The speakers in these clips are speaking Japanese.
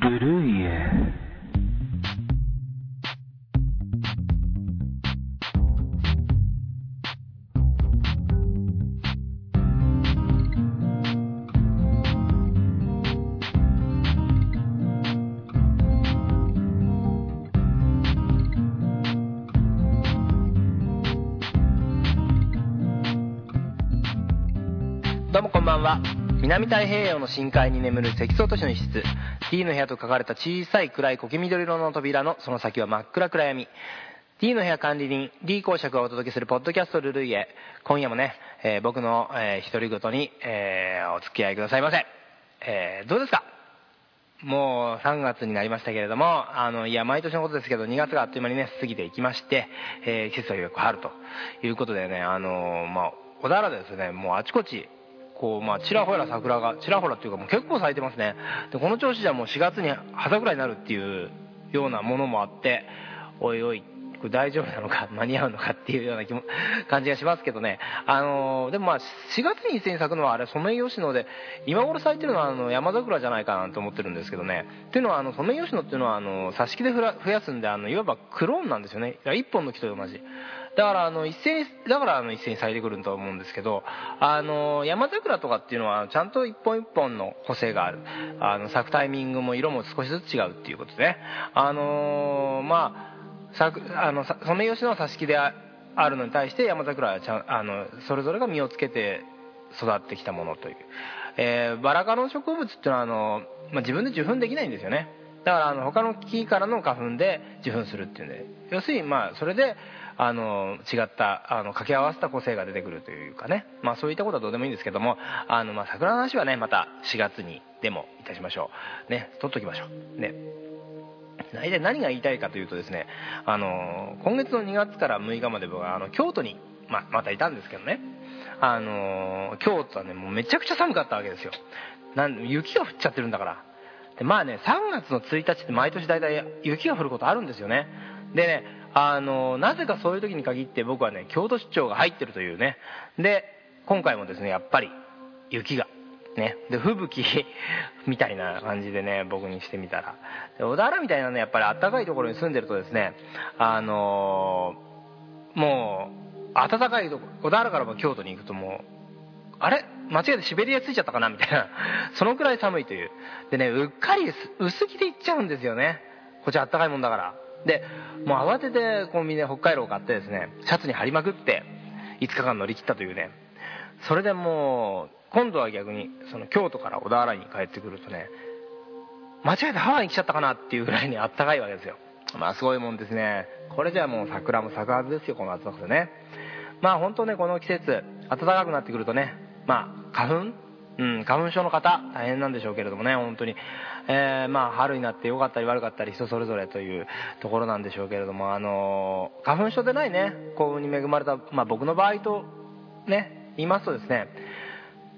ブルイエどうもこんばんは。南太平洋の深海に眠る石層都市の一室。T の部屋と書かれた小さい暗い苔緑色の扉のその先は真っ暗暗闇。T の部屋管理人 D 公爵がお届けするポッドキャストルルイエ今夜もね、えー僕の、えー独り言に、えーお付き合いくださいませ、えーどうですか？もう3月になりましたけれども、あの、いや、毎年のことですけど、2月があっという間にね、過ぎていきまして、えー季節はようやく春ということでね、あのまあ、小田原ですね、もうあちこち、構、まあ、ちらほら桜が、ちらほらっていうかもう結構咲いてますね。で、この調子じゃもう4月に葉桜になるっていうようなものもあって、おいおい、これ大丈夫なのか、間に合うのかっていうような気も 感じがしますけどね。あのでもまあ、4月に一斉に咲くのはあれ、ソメイヨシノで、今頃咲いてるのはあの山桜じゃないかなと思ってるんですけどね。っていうのは、あの、ソメイヨシノっていうのは、あの、挿し木で増やすんで、あの、いわばクローンなんですよね。一本の木と同じ。だから、あの、一斉に、だから、あの、一斉に咲いてくると思うんですけど、あの、山桜とかっていうのは、ちゃんと一本一本の個性がある。あの、咲くタイミングも色も少しずつ違うっていうことでね。あのまあ、あのさソメイヨシノは挿し木であるのに対して山桜はちゃんあのそれぞれが実をつけて育ってきたものという、えーバラ科の植物っていうのはあの、まあ、自分で受粉できないんですよね。だからあの他の木からの花粉で受粉するっていうんで。要するにまあそれであの違ったあの掛け合わせた個性が出てくるというかね、まあ、そういったことはどうでもいいんですけどもあの、まあ、桜の話はねまた4月にでもいたしましょう。ね取っときましょう。ね。大体何が言いたいかというとですね、あの今月の2月から6日まで僕はあの京都に、ままたいたんですけどね、あの京都はねもうめちゃくちゃ寒かったわけですよ。なん雪が降っちゃってるんだから。でまあね3月の1日って毎年大体雪が降ることあるんですよね。でねあのなぜかそういう時に限って僕はね京都出張が入ってるというね。で今回もですねやっぱり雪がね、で吹雪 みたいな感じでね僕にしてみたら。で小田原みたいなねやっぱり暖かいところに住んでるとですねあのーもう暖かいとこ小田原からも京都に行くともうあれ？間違えてシベリア着いちゃったかな？みたいな。そのくらい寒いという。でねうっかり薄着で行っちゃうんですよね。こっち暖かいもんだから。でもう慌ててコンビニで北海道を買ってですねシャツに貼りまくって5日間乗り切ったというね。それでもう今度は逆にその京都から小田原に帰ってくるとね間違えてハワイに来ちゃったかなっていうぐらいにあったかいわけですよ。まあすごいもんですね。これじゃあもう桜も咲くはずですよこの暑さでね。まあ本当ねこの季節暖かくなってくるとねまあ花粉？うん、花粉症の方大変なんでしょうけれどもね本当に、えーまあ春になって良かったり悪かったり人それぞれというところなんでしょうけれどもあのー花粉症でないね幸運に恵まれた、まあ、僕の場合とね言いますとですね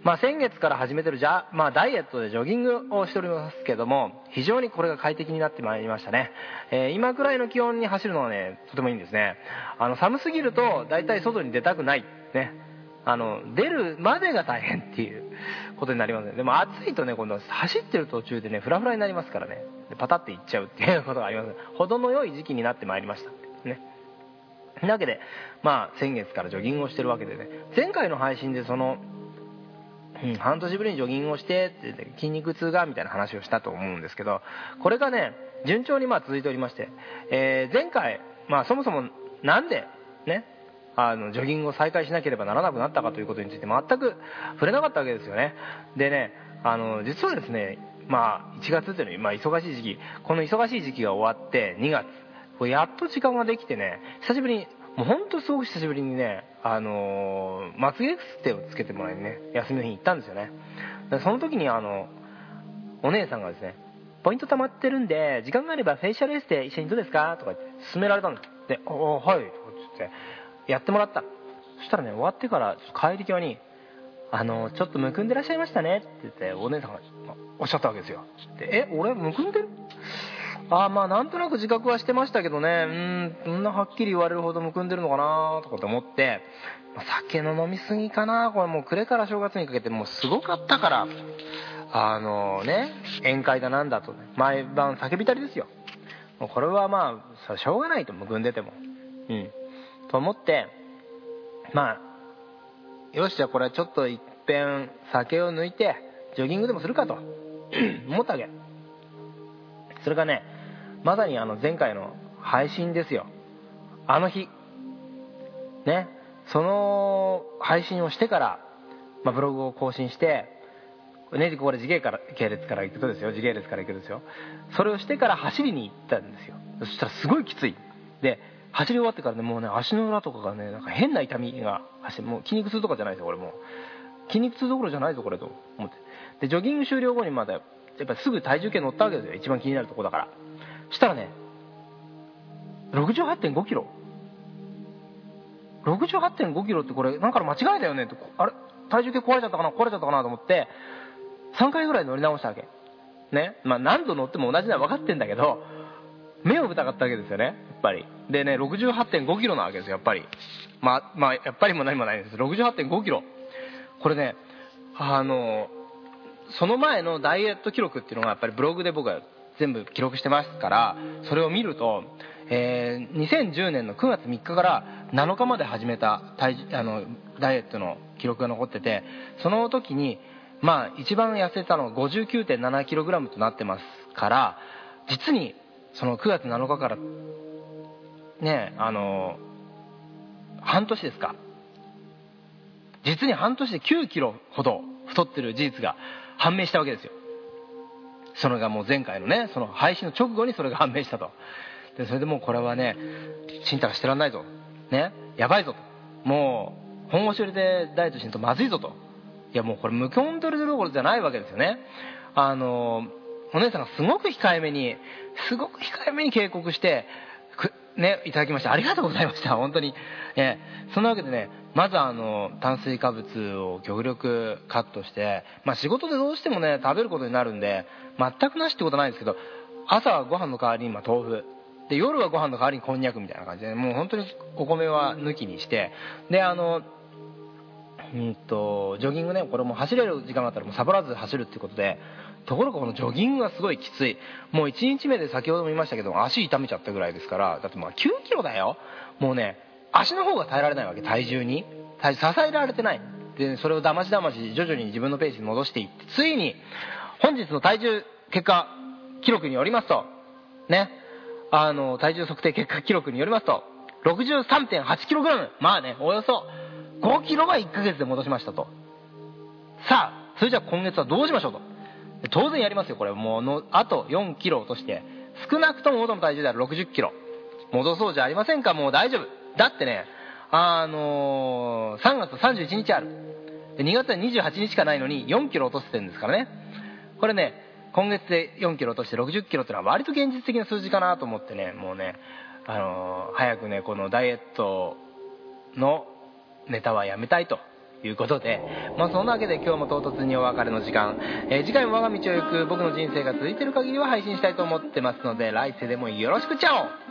まあ、先月から始めてるじゃ、まあ、ダイエットでジョギングをしておりますけども非常にこれが快適になってまいりましたね、えー今くらいの気温に走るのはねとてもいいんですね。あの寒すぎると大体外に出たくない。ね。あの出るまでが大変っていう ことになりますね。でも暑いとね今度走ってる途中でねフラフラになりますからね。でパタっていっちゃうっていうことがあります。程の良い時期になってまいりました。ね。なわけで、まあ、先月からジョギングをしてるわけでね。前回の配信でそのうん、半年ぶりにジョギングをしてって言って筋肉痛がみたいな話をしたと思うんですけどこれがね順調にまあ続いておりまして、えー前回、まあ、そもそもなんでねあのジョギングを再開しなければならなくなったかということについて全く触れなかったわけですよね。でねあの実はですねまあ1月というのは、ま、忙しい時期この忙しい時期が終わって2月これやっと時間ができてね久しぶりにもう本当すごく久しぶりにね、あのーまつげ手をつけてもらいにね、休みの日に行ったんですよね。でその時にあの、お姉さんがですね、ポイント溜まってるんで、時間があればフェイシャルエステ一緒にどうですか？とか言って勧められたんです。で、おはい、とか言って、やってもらった。そしたらね、終わってから帰り際に、あの、ちょっとむくんでらっしゃいましたねって言って、お姉さんがおっしゃったわけですよ。で、え、俺むくんでる？あまあなんとなく自覚はしてましたけどね、うん、そんなはっきり言われるほどむくんでるのかなとかって思って、酒の飲みすぎかなこれもう暮れから正月にかけてもうすごかったから、あのね宴会だなんだと。毎晩叫びたりですよ。もうこれはまあしょうがないとむくんでても。うん。と思って。まあよしじゃあこれはちょっといっぺん酒を抜いてジョギングでもするかと。思ったわけ。それがねまさにあの前回の配信ですよ。あの日。ね。その配信をしてから、まあ、ブログを更新してねこれ時系から系列から行くとですよ。時系列から行くとですよ。それをしてから走りに行ったんですよ。そしたらすごいきつい。で走り終わってからねもうね足の裏とかがねなんか変な痛みが走もう筋肉痛とかじゃないですよこれもう。筋肉痛どころじゃないぞこれと思って。でジョギング終了後にまたやっぱすぐ体重計乗ったわけですよ。一番気になるとこだから。したらね68.5キロ。68.5キロってこれなんかの間違いだよねってあれ体重計壊れちゃったかな壊れちゃったかなと思って3回ぐらい乗り直したわけ。ね。まあ何度乗っても同じなの分かってんだけど目を疑ったわけですよねやっぱり。でね68.5キロなわけですよやっぱり。まあまあやっぱりも何もないです。68.5キロ。これねあのその前のダイエット記録っていうのがやっぱりブログで僕は全部記録してますからそれを見ると、えー、2010年の9月3日から7日まで始めたあのダイエットの記録が残っててその時にまあ一番痩せたのが 59.7kg となってますから実にその9月7日からねあの半年ですか。実に半年で9キロほど太ってる事実が判明したわけですよ。それがもう前回のねその配信の直後にそれが判明したと。でそれでもうこれはねちんたらしてらんないぞ。ねやばいぞと。もう本腰入れてダイエットしんとまずいぞと。いやもうこれ無コントロールどころじゃないわけですよね。あのお姉さんがすごく控えめにすごく控えめに警告してね、いただきましてありがとうございました。本当に、えそんなわけでねまずあの炭水化物を極力カットして、まあ、仕事でどうしてもね食べることになるんで全くなしってことはないんですけど朝はご飯の代わりにま豆腐。で夜はご飯の代わりにこんにゃくみたいな感じでもう本当にお米は抜きにしてであのうんとジョギングねこれも走れる時間があったらもうサボらず走るってことでところがこのジョギングがすごいきつい。もう1日目で先ほども言いましたけど足痛めちゃったぐらいですからだってまあ9キロだよ。もうね足の方が耐えられないわけ体重に。体重支えられてない。でそれをだましだまし徐々に自分のペースに戻していってついに本日の体重結果記録によりますと。ね。あの体重測定結果記録によりますと 63.8kg まあねおよそ 5kg は1ヶ月で戻しましたと。さあそれじゃあ今月はどうしましょうと。当然やりますよこれ。もうのあと 4kg 落として。少なくとも元の体重である 60kg 戻そうじゃありませんか？もう大丈夫。だってねあのー、3月31日ある。で2月は28日しかないのに 4kg 落としてるんですからね。これね今月で 4kg 落として 60kg ってのは割と現実的な数字かなと思ってね。もうね、あのー、早くねこのダイエットのネタはやめたいと。いうことで、まあ、そんなわけで今日も唐突にお別れの時間、えー、次回も我が道を行く僕の人生が続いてる限りは配信したいと思ってますので来世でもよろしくちゃお